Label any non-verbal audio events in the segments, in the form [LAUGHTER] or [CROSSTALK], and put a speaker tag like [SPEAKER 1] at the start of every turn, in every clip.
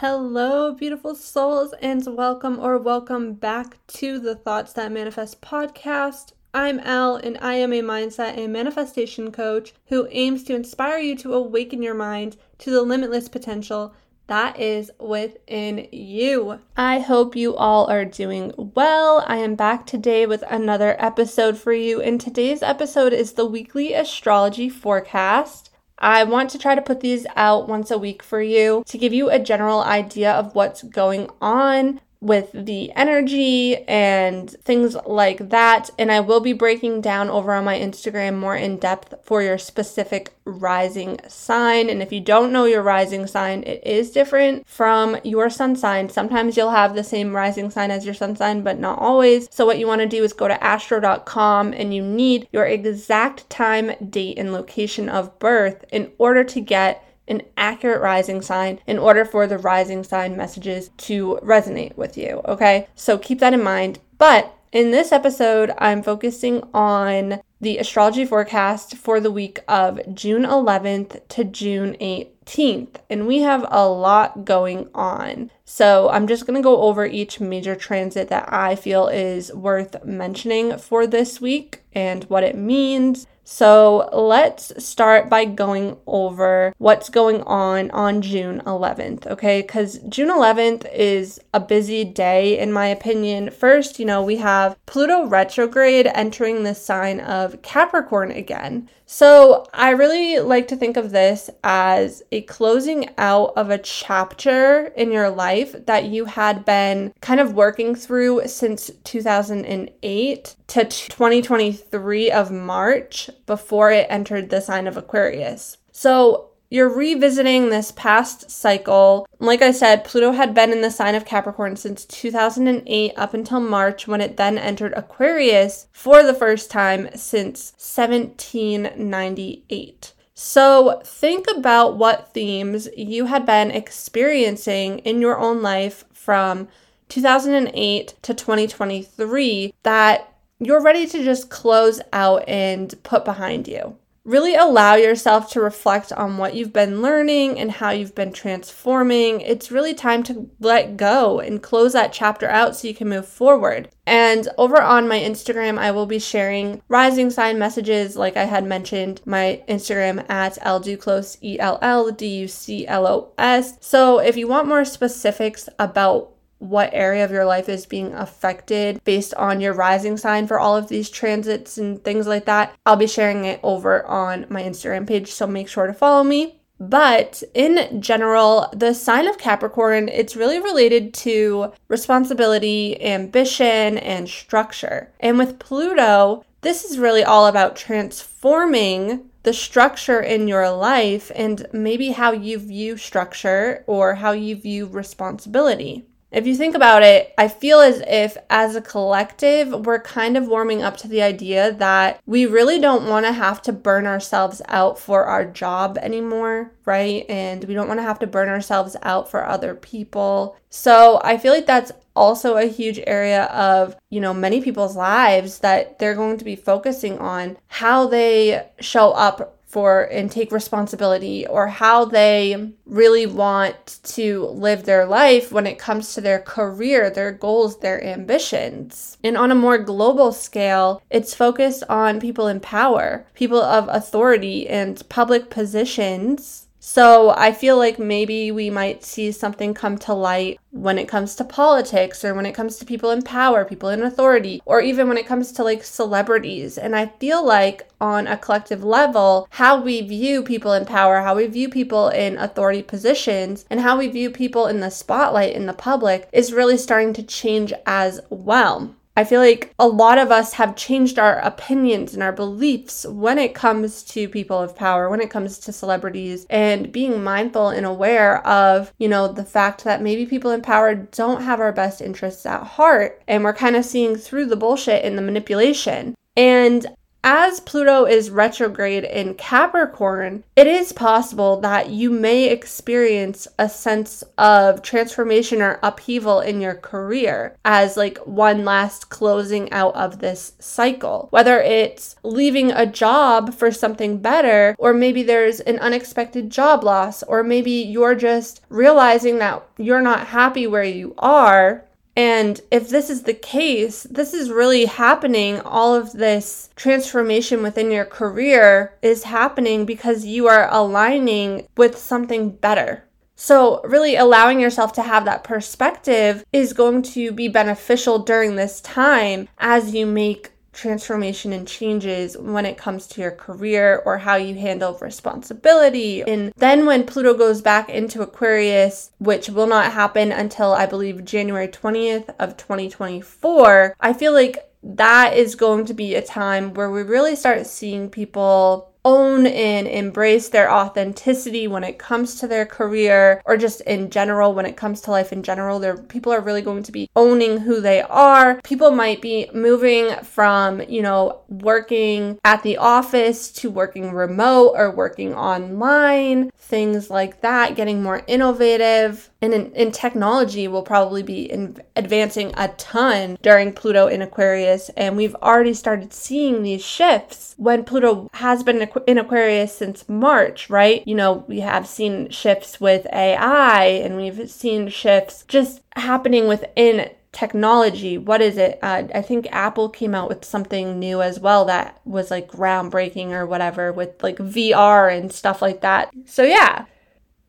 [SPEAKER 1] Hello, beautiful souls, and welcome or welcome back to the Thoughts That Manifest podcast. I'm Ell, and I am a mindset and manifestation coach who aims to inspire you to awaken your mind to the limitless potential that is within you. I hope you all are doing well. I am back today with another episode for you, and today's episode is the weekly astrology forecast. I want to try to put these out once a week for you to give you a general idea of what's going on with the energy and things like that. And I will be breaking down over on my Instagram more in depth for your specific rising sign. And if you don't know your rising sign, it is different from your sun sign. Sometimes you'll have the same rising sign as your sun sign, but not always. So, what you want to do is go to astro.com and you need your exact time, date, and location of birth in order to get an accurate rising sign in order for the rising sign messages to resonate with you. Okay, so keep that in mind. But in this episode, I'm focusing on the astrology forecast for the week of June 11th to June 18th. And we have a lot going on. So I'm just going to go over each major transit that I feel is worth mentioning for this week and what it means so let's start by going over what's going on on June 11th, okay? Because June 11th is a busy day, in my opinion. First, you know, we have Pluto retrograde entering the sign of Capricorn again. So I really like to think of this as a closing out of a chapter in your life that you had been kind of working through since 2008 to 2023 of March before it entered the sign of Aquarius. So you're revisiting this past cycle. Like I said, Pluto had been in the sign of Capricorn since 2008 up until March when it then entered Aquarius for the first time since 1798. So, think about what themes you had been experiencing in your own life from 2008 to 2023 that you're ready to just close out and put behind you really allow yourself to reflect on what you've been learning and how you've been transforming. It's really time to let go and close that chapter out so you can move forward. And over on my Instagram, I will be sharing rising sign messages, like I had mentioned, my Instagram at ellduclos, E L L D U C L O S. So if you want more specifics about what area of your life is being affected based on your rising sign for all of these transits and things like that. I'll be sharing it over on my Instagram page, so make sure to follow me. But in general, the sign of Capricorn, it's really related to responsibility, ambition, and structure. And with Pluto, this is really all about transforming the structure in your life and maybe how you view structure or how you view responsibility. If you think about it, I feel as if as a collective, we're kind of warming up to the idea that we really don't want to have to burn ourselves out for our job anymore, right? And we don't want to have to burn ourselves out for other people. So I feel like that's also a huge area of, you know, many people's lives that they're going to be focusing on how they show up for and take responsibility or how they really want to live their life when it comes to their career, their goals, their ambitions. And on a more global scale, it's focused on people in power, people of authority and public positions so I feel like maybe we might see something come to light when it comes to politics or when it comes to people in power, people in authority, or even when it comes to like celebrities. And I feel like on a collective level, how we view people in power, how we view people in authority positions, and how we view people in the spotlight in the public is really starting to change as well. I feel like a lot of us have changed our opinions and our beliefs when it comes to people of power, when it comes to celebrities, and being mindful and aware of, you know, the fact that maybe people in power don't have our best interests at heart. And we're kind of seeing through the bullshit and the manipulation. And as Pluto is retrograde in Capricorn, it is possible that you may experience a sense of transformation or upheaval in your career as like one last closing out of this cycle. Whether it's leaving a job for something better, or maybe there's an unexpected job loss, or maybe you're just realizing that you're not happy where you are and if this is the case, this is really happening. All of this transformation within your career is happening because you are aligning with something better. So, really allowing yourself to have that perspective is going to be beneficial during this time as you make transformation and changes when it comes to your career or how you handle responsibility. And then when Pluto goes back into Aquarius, which will not happen until I believe January 20th of 2024, I feel like that is going to be a time where we really start seeing people own and embrace their authenticity when it comes to their career or just in general when it comes to life in general there people are really going to be owning who they are people might be moving from you know working at the office to working remote or working online things like that getting more innovative and in, in technology will probably be in advancing a ton during Pluto in Aquarius. And we've already started seeing these shifts when Pluto has been in Aquarius since March, right? You know, we have seen shifts with AI and we've seen shifts just happening within technology. What is it? Uh, I think Apple came out with something new as well that was like groundbreaking or whatever with like VR and stuff like that. So, yeah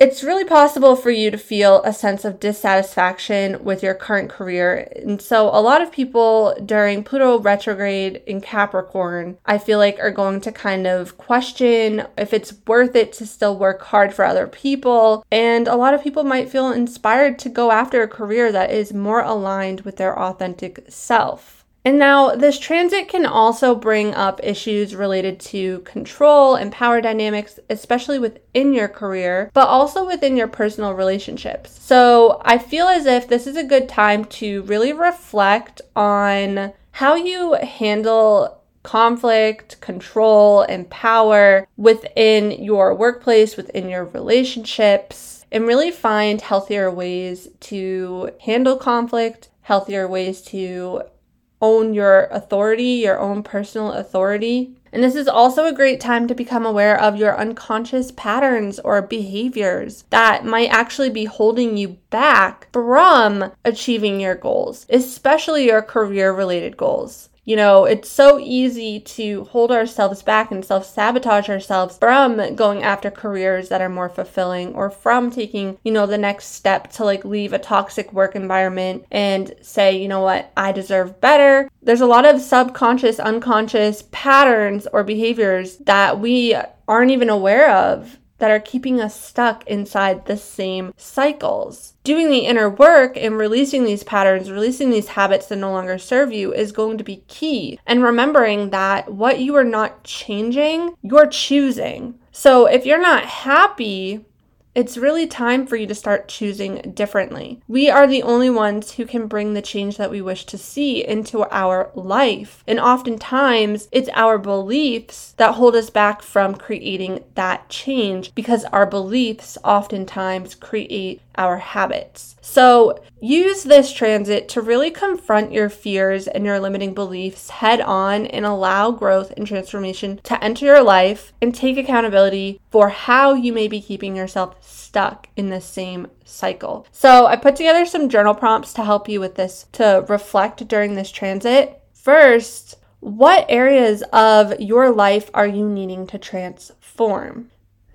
[SPEAKER 1] it's really possible for you to feel a sense of dissatisfaction with your current career. And so, a lot of people during Pluto retrograde in Capricorn, I feel like, are going to kind of question if it's worth it to still work hard for other people. And a lot of people might feel inspired to go after a career that is more aligned with their authentic self. And now, this transit can also bring up issues related to control and power dynamics, especially within your career, but also within your personal relationships. So, I feel as if this is a good time to really reflect on how you handle conflict, control, and power within your workplace, within your relationships, and really find healthier ways to handle conflict, healthier ways to own your authority, your own personal authority. And this is also a great time to become aware of your unconscious patterns or behaviors that might actually be holding you back from achieving your goals, especially your career related goals. You know, it's so easy to hold ourselves back and self sabotage ourselves from going after careers that are more fulfilling or from taking, you know, the next step to like leave a toxic work environment and say, you know what, I deserve better. There's a lot of subconscious, unconscious patterns or behaviors that we aren't even aware of that are keeping us stuck inside the same cycles. Doing the inner work and releasing these patterns, releasing these habits that no longer serve you is going to be key. And remembering that what you are not changing, you're choosing. So if you're not happy it's really time for you to start choosing differently. We are the only ones who can bring the change that we wish to see into our life. And oftentimes, it's our beliefs that hold us back from creating that change because our beliefs oftentimes create our habits. So, use this transit to really confront your fears and your limiting beliefs head on and allow growth and transformation to enter your life and take accountability for how you may be keeping yourself stuck in the same cycle. So, I put together some journal prompts to help you with this to reflect during this transit. First, what areas of your life are you needing to transform?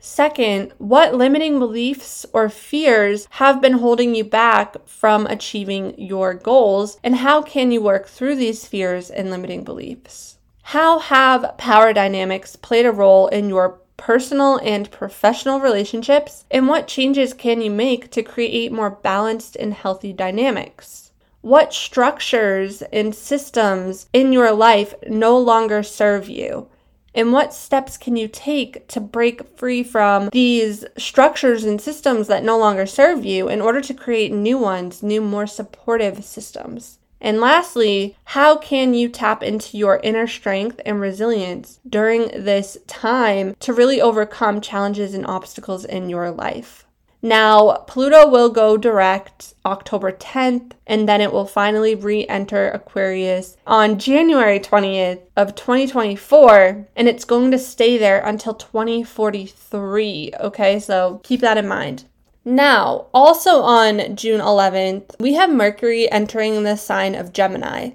[SPEAKER 1] Second, what limiting beliefs or fears have been holding you back from achieving your goals, and how can you work through these fears and limiting beliefs? How have power dynamics played a role in your personal and professional relationships, and what changes can you make to create more balanced and healthy dynamics? What structures and systems in your life no longer serve you? And what steps can you take to break free from these structures and systems that no longer serve you in order to create new ones, new, more supportive systems? And lastly, how can you tap into your inner strength and resilience during this time to really overcome challenges and obstacles in your life? Now, Pluto will go direct October 10th, and then it will finally re enter Aquarius on January 20th of 2024, and it's going to stay there until 2043. Okay, so keep that in mind. Now, also on June 11th, we have Mercury entering the sign of Gemini.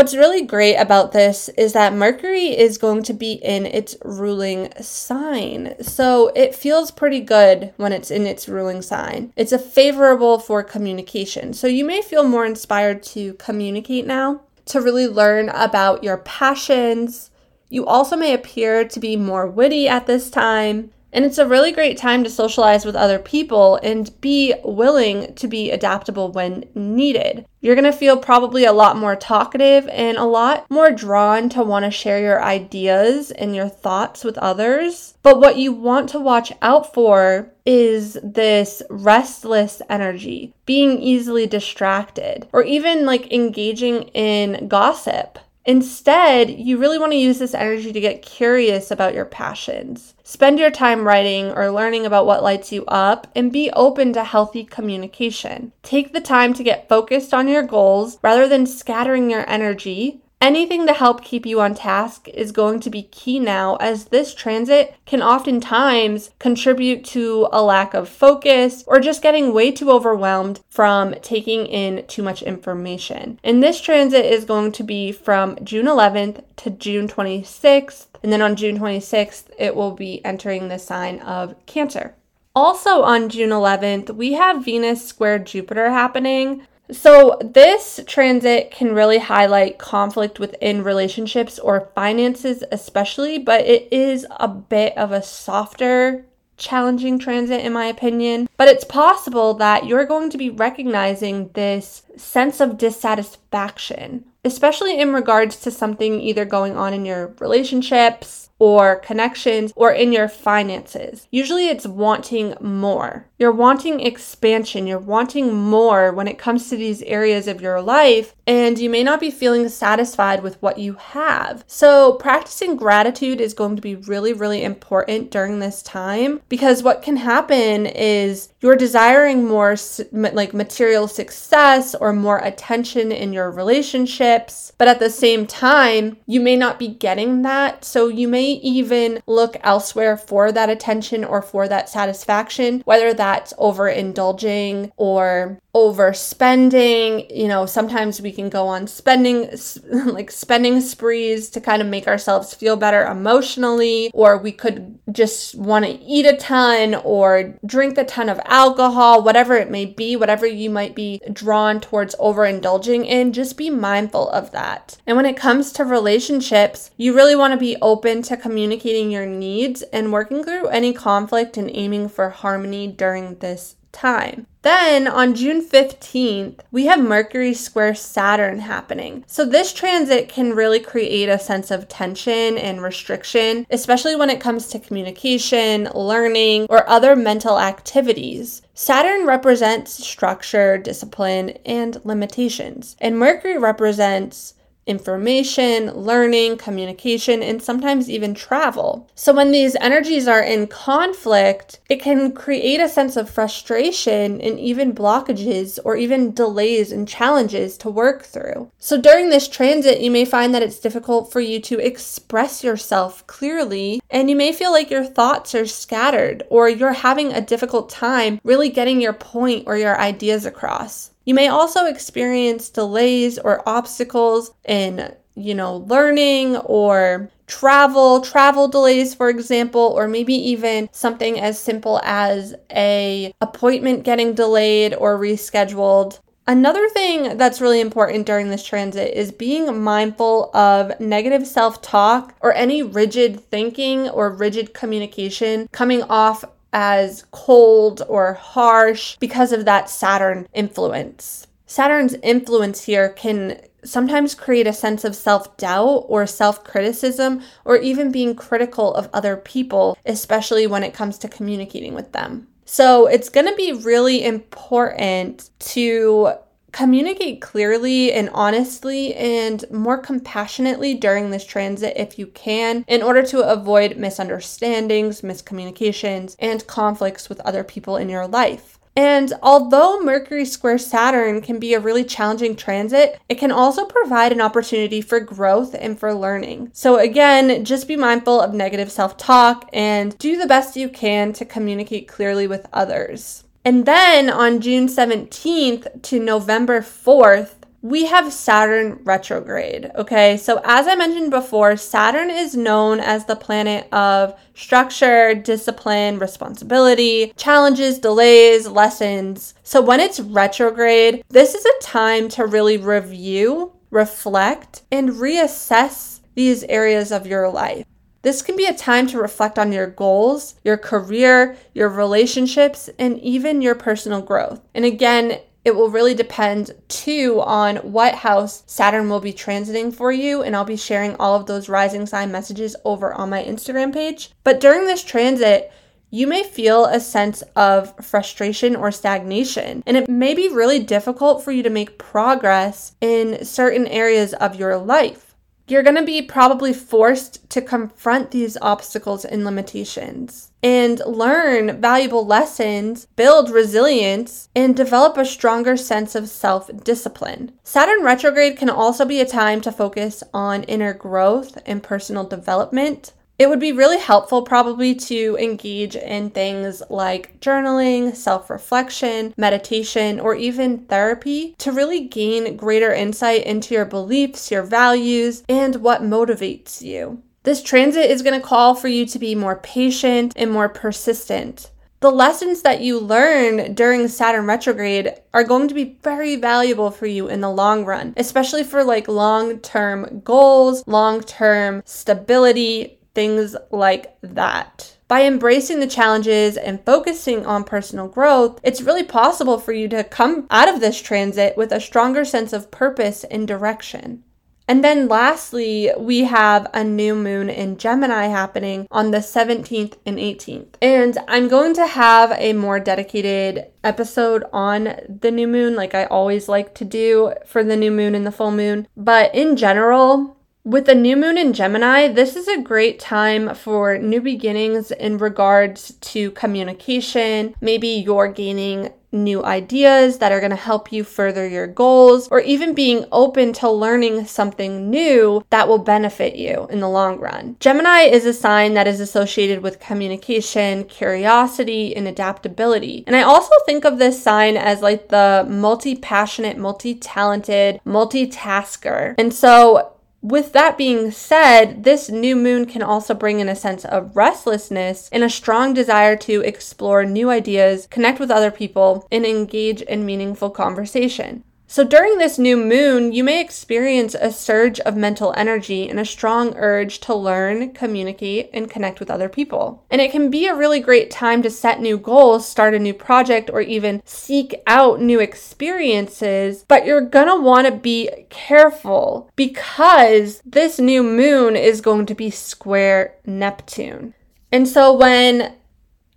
[SPEAKER 1] What's really great about this is that Mercury is going to be in its ruling sign. So it feels pretty good when it's in its ruling sign. It's a favorable for communication. So you may feel more inspired to communicate now, to really learn about your passions. You also may appear to be more witty at this time. And it's a really great time to socialize with other people and be willing to be adaptable when needed. You're to feel probably a lot more talkative and a lot more drawn to want to share your ideas and your thoughts with others. But what you want to watch out for is this restless energy, being easily distracted, or even like engaging in gossip Instead, you really want to use this energy to get curious about your passions. Spend your time writing or learning about what lights you up and be open to healthy communication. Take the time to get focused on your goals rather than scattering your energy Anything to help keep you on task is going to be key now, as this transit can oftentimes contribute to a lack of focus or just getting way too overwhelmed from taking in too much information. And this transit is going to be from June 11th to June 26th, and then on June 26th, it will be entering the sign of Cancer. Also on June 11th, we have Venus square Jupiter happening. So, this transit can really highlight conflict within relationships or finances, especially, but it is a bit of a softer, challenging transit, in my opinion. But it's possible that you're going to be recognizing this sense of dissatisfaction, especially in regards to something either going on in your relationships or connections or in your finances. Usually it's wanting more. You're wanting expansion, you're wanting more when it comes to these areas of your life, and you may not be feeling satisfied with what you have. So, practicing gratitude is going to be really, really important during this time because what can happen is you're desiring more like material success or more attention in your relationships, but at the same time, you may not be getting that. So, you may even look elsewhere for that attention or for that satisfaction, whether that's overindulging or overspending. You know, sometimes we can go on spending, [LAUGHS] like spending sprees to kind of make ourselves feel better emotionally, or we could just want to eat a ton or drink a ton of alcohol, whatever it may be, whatever you might be drawn towards overindulging in, just be mindful of that. And when it comes to relationships, you really want to be open to communicating your needs and working through any conflict and aiming for harmony during this time. Then on June 15th, we have Mercury square Saturn happening. So this transit can really create a sense of tension and restriction, especially when it comes to communication, learning, or other mental activities. Saturn represents structure, discipline, and limitations, and Mercury represents information, learning, communication, and sometimes even travel. So, when these energies are in conflict, it can create a sense of frustration and even blockages or even delays and challenges to work through. So, during this transit, you may find that it's difficult for you to express yourself clearly, and you may feel like your thoughts are scattered or you're having a difficult time really getting your point or your ideas across. You may also experience delays or obstacles in, you know, learning or travel, travel delays for example, or maybe even something as simple as a appointment getting delayed or rescheduled. Another thing that's really important during this transit is being mindful of negative self talk or any rigid thinking or rigid communication coming off as cold or harsh because of that Saturn influence. Saturn's influence here can sometimes create a sense of self doubt or self criticism or even being critical of other people, especially when it comes to communicating with them. So it's going to be really important to Communicate clearly and honestly and more compassionately during this transit if you can, in order to avoid misunderstandings, miscommunications, and conflicts with other people in your life. And although Mercury square Saturn can be a really challenging transit, it can also provide an opportunity for growth and for learning. So, again, just be mindful of negative self talk and do the best you can to communicate clearly with others. And then on June 17th to November 4th, we have Saturn retrograde. Okay, so as I mentioned before, Saturn is known as the planet of structure, discipline, responsibility, challenges, delays, lessons. So when it's retrograde, this is a time to really review, reflect, and reassess these areas of your life. This can be a time to reflect on your goals, your career, your relationships, and even your personal growth. And again, it will really depend too on what house Saturn will be transiting for you, and I'll be sharing all of those rising sign messages over on my Instagram page. But during this transit, you may feel a sense of frustration or stagnation, and it may be really difficult for you to make progress in certain areas of your life you're going to be probably forced to confront these obstacles and limitations and learn valuable lessons, build resilience, and develop a stronger sense of self discipline. Saturn retrograde can also be a time to focus on inner growth and personal development. It would be really helpful, probably, to engage in things like journaling, self reflection, meditation, or even therapy to really gain greater insight into your beliefs, your values, and what motivates you. This transit is going to call for you to be more patient and more persistent. The lessons that you learn during Saturn retrograde are going to be very valuable for you in the long run, especially for like long term goals, long term stability, things like that. By embracing the challenges and focusing on personal growth, it's really possible for you to come out of this transit with a stronger sense of purpose and direction. And then lastly, we have a new moon in Gemini happening on the 17th and 18th. And I'm going to have a more dedicated episode on the new moon, like I always like to do for the new moon and the full moon. But in general, with the new moon in Gemini, this is a great time for new beginnings in regards to communication. Maybe you're gaining new ideas that are going to help you further your goals, or even being open to learning something new that will benefit you in the long run. Gemini is a sign that is associated with communication, curiosity, and adaptability. And I also think of this sign as like the multi passionate, multi talented, multitasker. And so with that being said, this new moon can also bring in a sense of restlessness and a strong desire to explore new ideas, connect with other people, and engage in meaningful conversation. So during this new moon, you may experience a surge of mental energy and a strong urge to learn, communicate, and connect with other people. And it can be a really great time to set new goals, start a new project, or even seek out new experiences. But you're gonna wanna be careful because this new moon is going to be square Neptune. And so when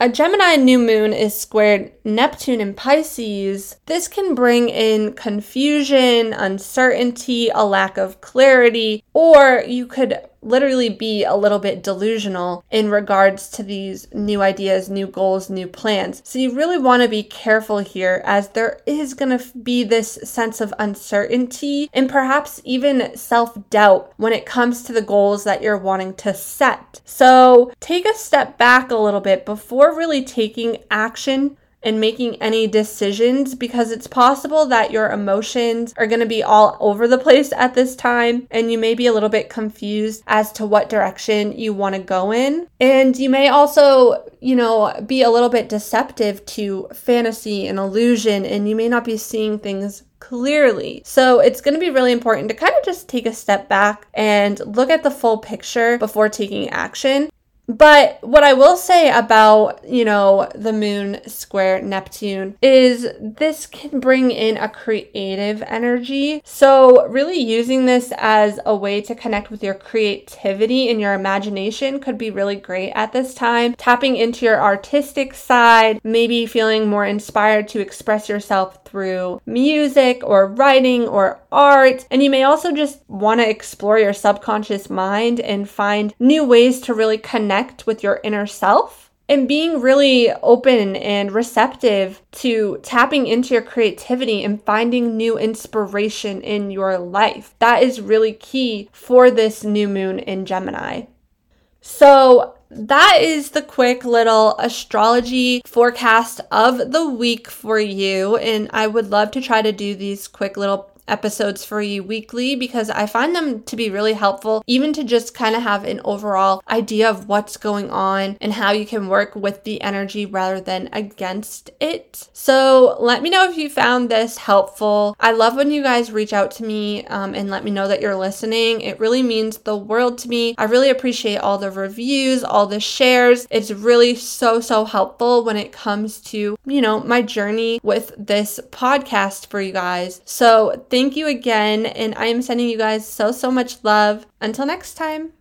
[SPEAKER 1] a Gemini new moon is squared Neptune in Pisces. This can bring in confusion, uncertainty, a lack of clarity, or you could literally be a little bit delusional in regards to these new ideas, new goals, new plans. So you really want to be careful here as there is going to be this sense of uncertainty and perhaps even self doubt when it comes to the goals that you're wanting to set. So take a step back a little bit before really taking action and making any decisions because it's possible that your emotions are going to be all over the place at this time and you may be a little bit confused as to what direction you want to go in. And you may also, you know, be a little bit deceptive to fantasy and illusion and you may not be seeing things clearly. So it's going to be really important to kind of just take a step back and look at the full picture before taking action. But what I will say about, you know, the moon square Neptune is this can bring in a creative energy. So, really using this as a way to connect with your creativity and your imagination could be really great at this time. Tapping into your artistic side, maybe feeling more inspired to express yourself through music or writing or art. And you may also just want to explore your subconscious mind and find new ways to really connect with your inner self and being really open and receptive to tapping into your creativity and finding new inspiration in your life. That is really key for this new moon in Gemini. So, that is the quick little astrology forecast of the week for you. And I would love to try to do these quick little episodes for you weekly because I find them to be really helpful, even to just kind of have an overall idea of what's going on and how you can work with the energy rather than against it. So let me know if you found this helpful. I love when you guys reach out to me um, and let me know that you're listening. It really means the world to me. I really appreciate all the reviews, all the shares. It's really so, so helpful when it comes to, you know, my journey with this podcast for you guys. So thank you again. And I am sending you guys so, so much love. Until next time.